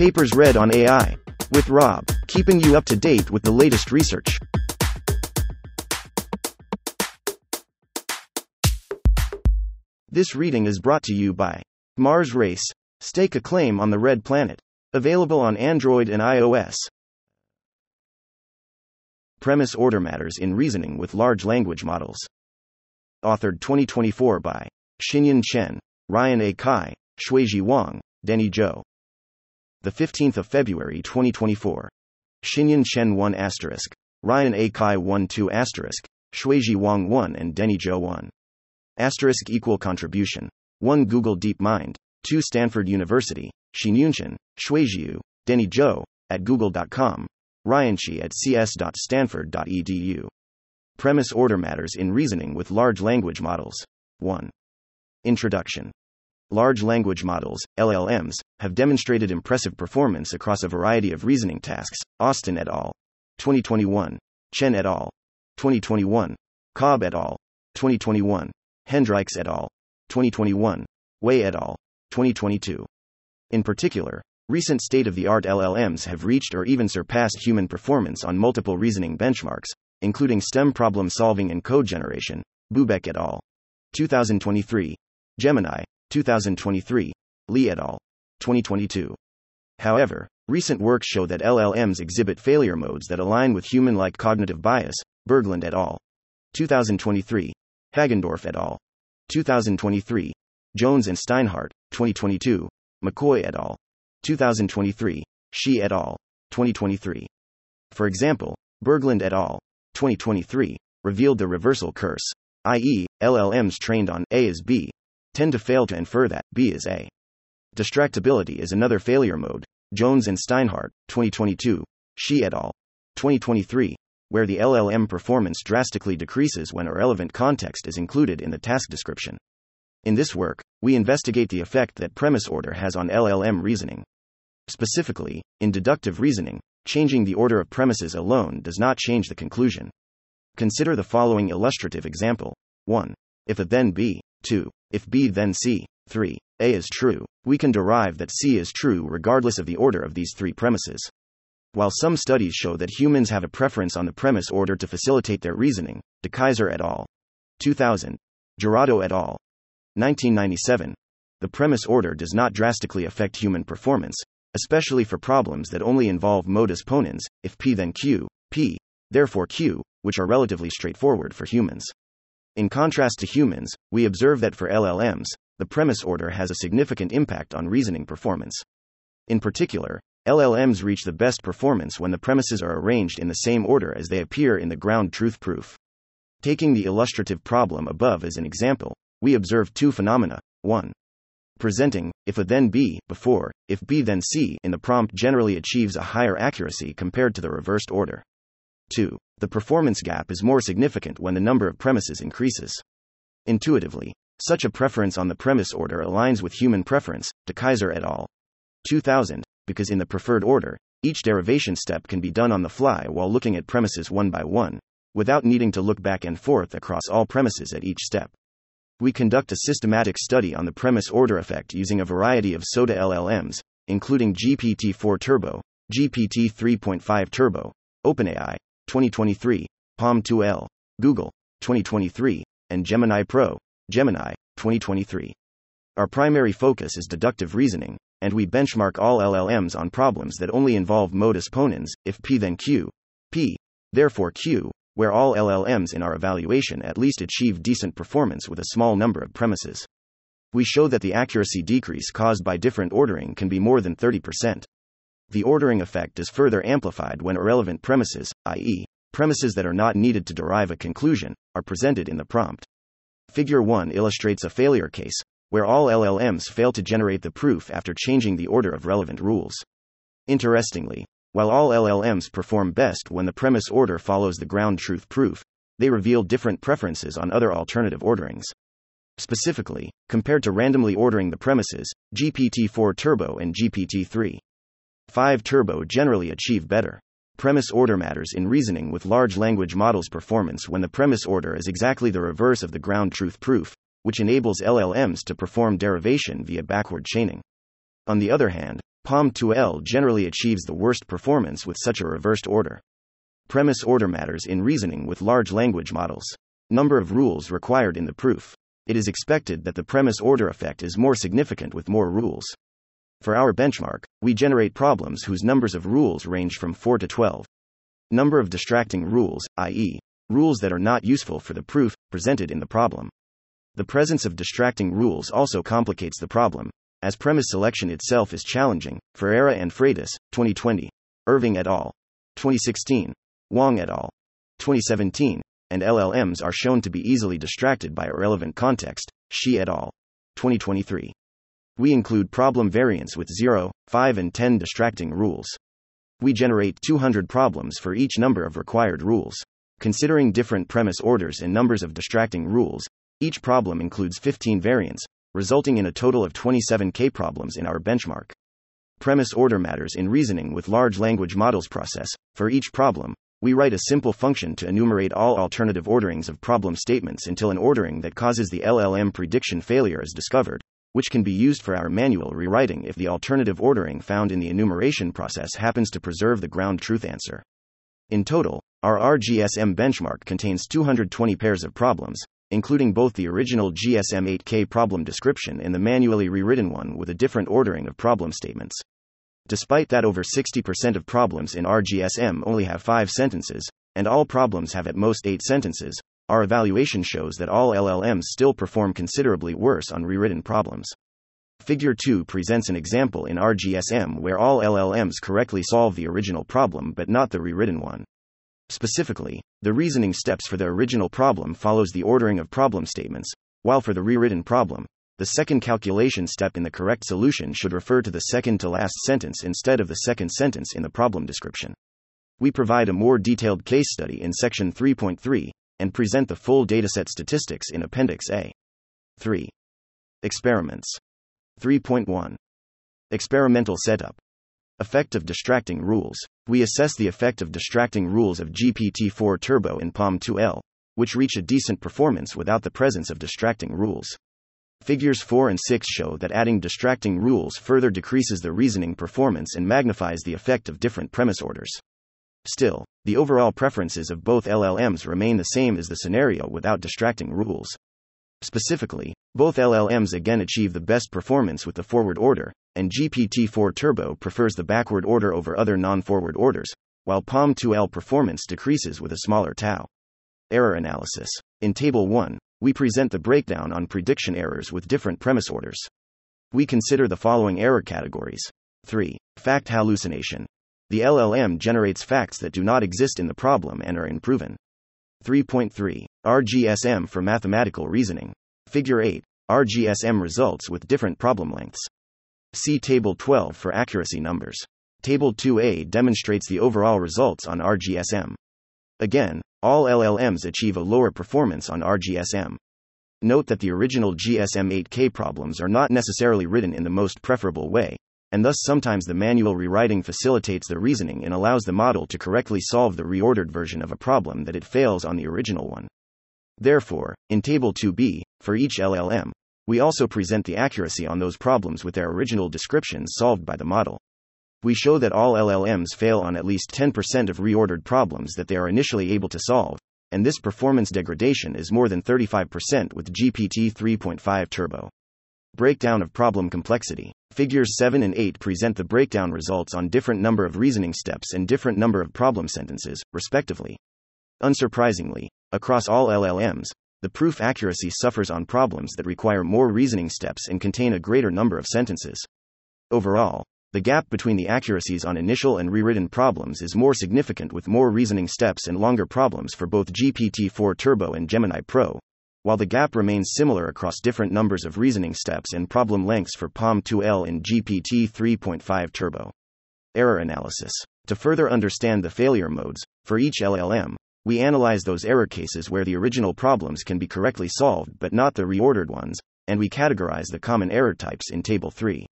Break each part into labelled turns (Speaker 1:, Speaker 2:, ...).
Speaker 1: Papers read on AI. With Rob, keeping you up to date with the latest research. This reading is brought to you by Mars Race. Stake a claim on the red planet. Available on Android and iOS. Premise order matters in reasoning with large language models. Authored 2024 by Xinyun Chen, Ryan A. Chi, Xuezhi Wang, Denny Zhou. The 15th of February 2024. Xinyun Chen 1 asterisk, Ryan A. Chi 1 2 asterisk, Xuezhi Wang 1 and Denny Zhou 1. Asterisk equal contribution. 1 Google DeepMind, 2 Stanford University, Xinyunshan, Shuizhiu, Denny Zhou, at google.com, Ryanchi at cs.stanford.edu. Premise order matters in reasoning with large language models. 1. Introduction. Large language models, LLMs, have demonstrated impressive performance across a variety of reasoning tasks. Austin et al. 2021. Chen et al. 2021. Cobb et al. 2021. Hendrycks et al. 2021. Wei et al. 2022. In particular, recent state of the art LLMs have reached or even surpassed human performance on multiple reasoning benchmarks, including STEM problem solving and code generation. Bubeck et al. 2023. Gemini, 2023. Li et al. 2022. However, recent works show that LLMs exhibit failure modes that align with human like cognitive bias. Berglund et al. 2023. Hagendorff et al. 2023. Jones and Steinhardt, 2022. McCoy et al. 2023. Shi et al. 2023. For example, Berglund et al. 2023 revealed the reversal curse, i.e., LLMs trained on A is B tend to fail to infer that B is A. Distractibility is another failure mode. Jones and Steinhardt, 2022. Shi et al. 2023, where the LLM performance drastically decreases when irrelevant context is included in the task description. In this work, we investigate the effect that premise order has on LLM reasoning. Specifically, in deductive reasoning, changing the order of premises alone does not change the conclusion. Consider the following illustrative example 1. If a then B, 2. If B then C, 3. A is true, we can derive that C is true regardless of the order of these three premises. While some studies show that humans have a preference on the premise order to facilitate their reasoning, Dekeyser et al. 2000. Girotto et al. 1997. The premise order does not drastically affect human performance, especially for problems that only involve modus ponens, if P then Q, P, therefore Q, which are relatively straightforward for humans. In contrast to humans, we observe that for LLMs, the premise order has a significant impact on reasoning performance. In particular, LLMs reach the best performance when the premises are arranged in the same order as they appear in the ground truth proof. Taking the illustrative problem above as an example, we observe two phenomena. 1. Presenting, if a then B, before, if B then C in the prompt generally achieves a higher accuracy compared to the reversed order. 2. The performance gap is more significant when the number of premises increases. Intuitively, such a preference on the premise order aligns with human preference, Dekeyser et al. 2000, because in the preferred order, each derivation step can be done on the fly while looking at premises one by one, without needing to look back and forth across all premises at each step. We conduct a systematic study on the premise order effect using a variety of SOTA LLMs, including GPT 4 Turbo, GPT 3.5 Turbo, OpenAI, 2023, PaLM 2L, Google, 2023, and Gemini Pro, Gemini, 2023. Our primary focus is deductive reasoning, and we benchmark all LLMs on problems that only involve modus ponens, if P then Q, P, therefore Q, where all LLMs in our evaluation at least achieve decent performance with a small number of premises. We show that the accuracy decrease caused by different ordering can be more than 30%. The ordering effect is further amplified when irrelevant premises, i.e., premises that are not needed to derive a conclusion, are presented in the prompt. Figure 1 illustrates a failure case, where all LLMs fail to generate the proof after changing the order of relevant rules. Interestingly, while all LLMs perform best when the premise order follows the ground truth proof, they reveal different preferences on other alternative orderings. Specifically, compared to randomly ordering the premises, GPT 4 Turbo and GPT 3 5 Turbo generally achieve better. Premise order matters in reasoning with large language models' performance when the premise order is exactly the reverse of the ground truth proof, which enables LLMs to perform derivation via backward chaining. On the other hand, PaLM 2L generally achieves the worst performance with such a reversed order. Premise order matters in reasoning with large language models. Number of rules required in the proof. It is expected that the premise order effect is more significant with more rules. For our benchmark, we generate problems whose numbers of rules range from 4 to 12. Number of distracting rules, i.e., rules that are not useful for the proof presented in the problem. The presence of distracting rules also complicates the problem, as premise selection itself is challenging. Ferreira and Freitas, 2020. Irving et al. 2016. Wang et al. 2017, and LLMs are shown to be easily distracted by irrelevant context, Shi et al. 2023. We include problem variants with 0, 5, and 10 distracting rules. We generate 200 problems for each number of required rules. Considering different premise orders and numbers of distracting rules, each problem includes 15 variants, resulting in a total of 27 K problems in our benchmark. Premise order matters in reasoning with large language models process. For each problem, we write a simple function to enumerate all alternative orderings of problem statements until an ordering that causes the LLM prediction failure is discovered, which can be used for our manual rewriting if the alternative ordering found in the enumeration process happens to preserve the ground truth answer. In total, our RGSM benchmark contains 220 pairs of problems, including both the original GSM 8K problem description and the manually rewritten one with a different ordering of problem statements. Despite that, over 60% of problems in RGSM only have five sentences, and all problems have at most eight sentences, our evaluation shows that all LLMs still perform considerably worse on rewritten problems. Figure 2 presents an example in RGSM where all LLMs correctly solve the original problem but not the rewritten one. Specifically, the reasoning steps for the original problem follows the ordering of problem statements, while for the rewritten problem, the second calculation step in the correct solution should refer to the second to last sentence instead of the second sentence in the problem description. We provide a more detailed case study in section 3.3 and present the full dataset statistics in Appendix A. 3. Experiments. 3.1. Experimental setup. Effect of distracting rules. We assess the effect of distracting rules of GPT 4 Turbo in PaLM 2L, which reach a decent performance without the presence of distracting rules. Figures 4 and 6 show that adding distracting rules further decreases the reasoning performance and magnifies the effect of different premise orders. Still, the overall preferences of both LLMs remain the same as the scenario without distracting rules. Specifically, both LLMs again achieve the best performance with the forward order, and GPT 4 Turbo prefers the backward order over other non forward orders, while PaLM 2L performance decreases with a smaller tau. Error analysis. In Table 1, we present the breakdown on prediction errors with different premise orders. We consider the following error categories 3. Fact hallucination. The LLM generates facts that do not exist in the problem and are unproven. 3.3. RGSM for mathematical reasoning. Figure 8. RGSM results with different problem lengths. See Table 12 for accuracy numbers. Table 2a demonstrates the overall results on RGSM. Again, all LLMs achieve a lower performance on RGSM. Note that the original GSM 8K problems are not necessarily written in the most preferable way, and thus sometimes the manual rewriting facilitates the reasoning and allows the model to correctly solve the reordered version of a problem that it fails on the original one. Therefore, in Table 2b, for each LLM, we also present the accuracy on those problems with their original descriptions solved by the model we show that all LLMs fail on at least 10% of reordered problems that they are initially able to solve, and this performance degradation is more than 35% with GPT 3.5 Turbo. Breakdown of problem complexity. Figures 7 and 8 present the breakdown results on different number of reasoning steps and different number of problem sentences, respectively. Unsurprisingly, across all LLMs, the proof accuracy suffers on problems that require more reasoning steps and contain a greater number of sentences. Overall, the gap between the accuracies on initial and rewritten problems is more significant with more reasoning steps and longer problems for both GPT 4 Turbo and Gemini Pro, while the gap remains similar across different numbers of reasoning steps and problem lengths for PaLM 2L and GPT 3.5 Turbo. Error analysis. To further understand the failure modes, for each LLM, we analyze those error cases where the original problems can be correctly solved but not the reordered ones, and we categorize the common error types in Table 3.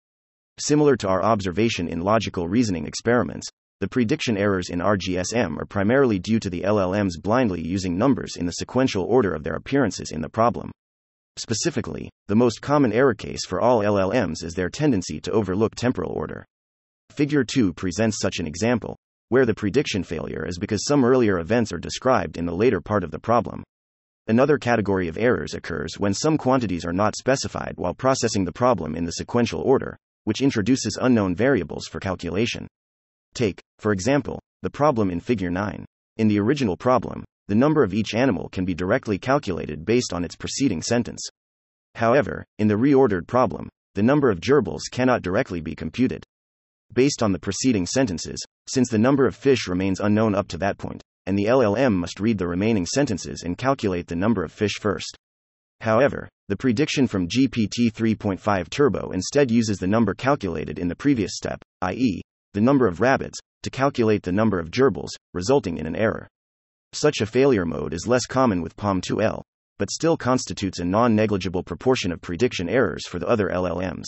Speaker 1: Similar to our observation in logical reasoning experiments, the prediction errors in RGSM are primarily due to the LLMs blindly using numbers in the sequential order of their appearances in the problem. Specifically, the most common error case for all LLMs is their tendency to overlook temporal order. Figure 2 presents such an example, where the prediction failure is because some earlier events are described in the later part of the problem. Another category of errors occurs when some quantities are not specified while processing the problem in the sequential order, which introduces unknown variables for calculation. Take, for example, the problem in Figure 9. In the original problem, the number of each animal can be directly calculated based on its preceding sentence. However, in the reordered problem, the number of gerbils cannot directly be computed. Based on the preceding sentences, since the number of fish remains unknown up to that point, and the LLM must read the remaining sentences and calculate the number of fish first. However, the prediction from GPT 3.5 Turbo instead uses the number calculated in the previous step, i.e., the number of rabbits, to calculate the number of gerbils, resulting in an error. Such a failure mode is less common with PaLM 2L, but still constitutes a non negligible proportion of prediction errors for the other LLMs.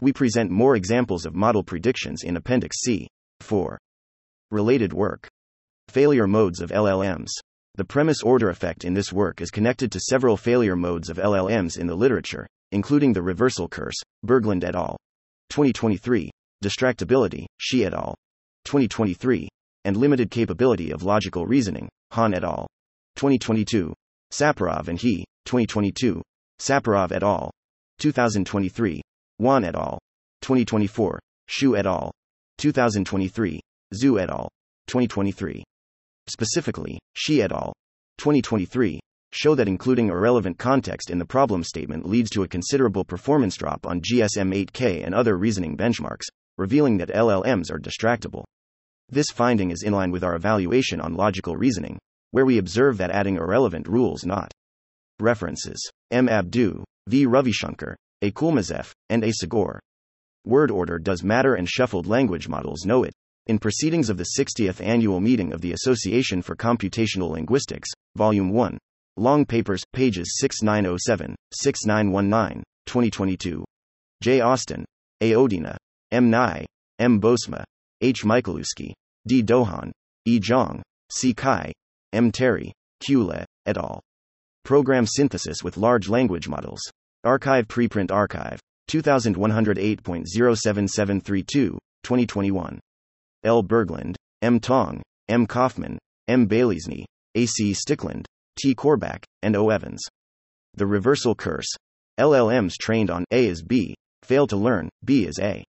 Speaker 1: We present more examples of model predictions in Appendix C. 4. Related work. Failure modes of LLMs. The premise order effect in this work is connected to several failure modes of LLMs in the literature, including the reversal curse, Berglund et al. 2023, distractibility, Shi et al. 2023, and limited capability of logical reasoning, Han et al. 2022. Saparov and he, 2022. Saparov et al. 2023. Wan et al. 2024. Xu et al. 2023. Zhu et al. 2023. Specifically, Shi et al. 2023 show that including irrelevant context in the problem statement leads to a considerable performance drop on GSM 8K and other reasoning benchmarks, revealing that LLMs are distractible. This finding is in line with our evaluation on logical reasoning, where we observe that adding irrelevant rules not. References M. Abdou, V. Ravishankar, A. Kulmizev, and A. Sagor. Word order Does matter and shuffled language models know it? In Proceedings of the 60th Annual Meeting of the Association for Computational Linguistics, Volume 1. Long Papers, pages 6907, 6919, 2022. J. Austin, A. Odena, M. Nye, M. Bosma, H. Michalewski, D. Dohan, E. Zhang, C. Cai, M. Terry. Le, et al. Program Synthesis with Large Language Models. arXiv Preprint arXiv. 2108.07732, 2021. L. Berglund, M. Tong, M. Kaufmann, M. Balesni, A. C. Stickland, T. Korbak, and O. Evans. The Reversal Curse. LLMs trained on A is B, fail to learn, B is A.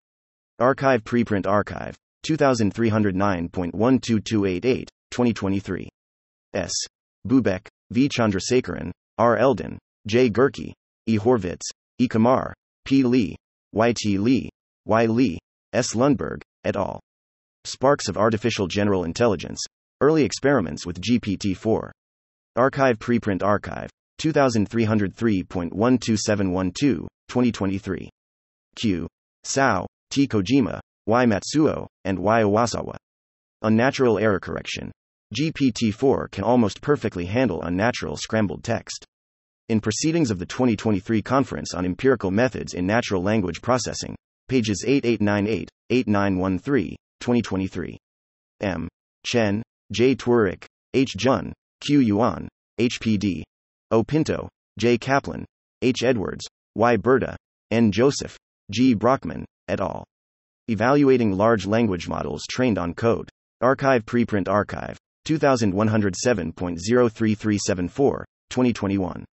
Speaker 1: arXiv Preprint arXiv. 2309.12288, 2023. S. Bubeck, V. Chandrasekaran, R. Eldan, J. Gehrke, E. Horvitz, E. Kamar, P. Lee, Y. T. Lee, Y. Lee, S. Lundberg, et al. Sparks of Artificial General Intelligence. Early Experiments with GPT 4. arXiv Preprint arXiv. 2303.12712, 2023. Q. Sao, T. Kojima, Y. Matsuo, and Y. Iwasawa. Unnatural Error Correction. GPT 4 can almost perfectly handle unnatural scrambled text. In Proceedings of the 2023 Conference on Empirical Methods in Natural Language Processing, pages 8898, 8913, 2023. M. Chen, J. Tworek, H. Jun, Q. Yuan, HPD. O. Pinto, J. Kaplan, H. Edwards, Y. Burda, N. Joseph, G. Brockman, et al. Evaluating Large Language Models Trained on Code. arXiv Preprint arXiv. 2107.03374, 2021.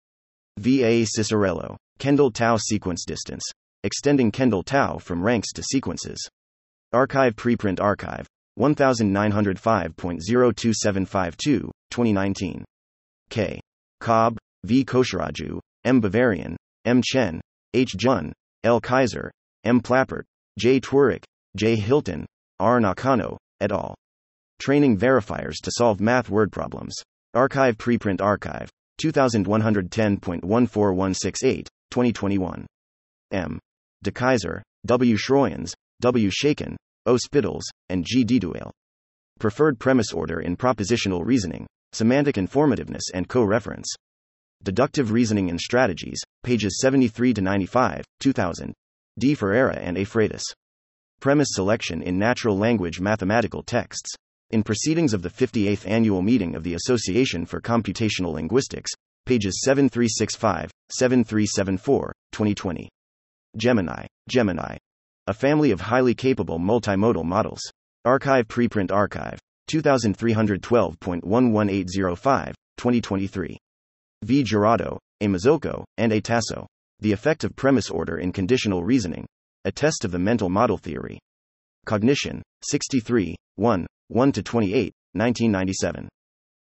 Speaker 1: V.A. Cicirello. Kendall Tau Sequence Distance. Extending Kendall Tau from ranks to sequences. arXiv Preprint arXiv. 1905.02752, 2019. K. Cobb, V. Kosaraju, M. Bavarian, M. Chen, H. Jun, L. Kaiser, M. Plappert, J. Tworek, J. Hilton, R. Nakano, et al. Training verifiers to solve math word problems. arXiv Preprint arXiv. 2110.14168, 2021. M. Dekeyser, W. Schroyens, W. Schaeken, O. Spitaels, and G. Diduale. Preferred premise order in propositional reasoning, semantic informativeness and co-reference. Deductive Reasoning and Strategies, pages 73 to 95, 2000. D. Ferreira and A. Freitas. Premise Selection in Natural Language Mathematical Texts. In Proceedings of the 58th Annual Meeting of the Association for Computational Linguistics, pages 7365, 7374, 2020. Gemini, Gemini. a family of highly capable multimodal models. arXiv Preprint arXiv. 2312.11805, 2023. V. Girotto, A. Mazzocco, and A. Tasso. The Effect of Premise Order in Conditional Reasoning. A Test of the Mental Model Theory. Cognition, 63, 1, 1 to 28, 1997.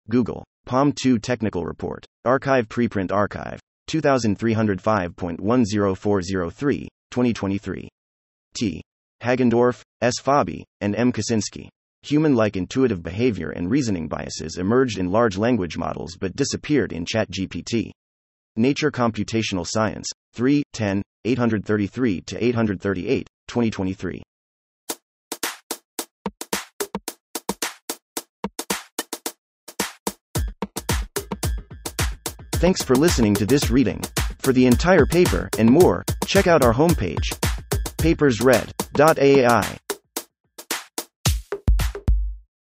Speaker 1: Google. PaLM 2 Technical Report. arXiv Preprint arXiv. 2305.10403, 2023. T. Hagendorff, S. Fabi, and M. Kaczynski. Human like intuitive behavior and reasoning biases emerged in large language models but disappeared in ChatGPT. Nature Computational Science, 3, 10, 833 to 838, 2023. Thanks for listening to this reading. For the entire paper and more, check out our homepage, papersread.ai.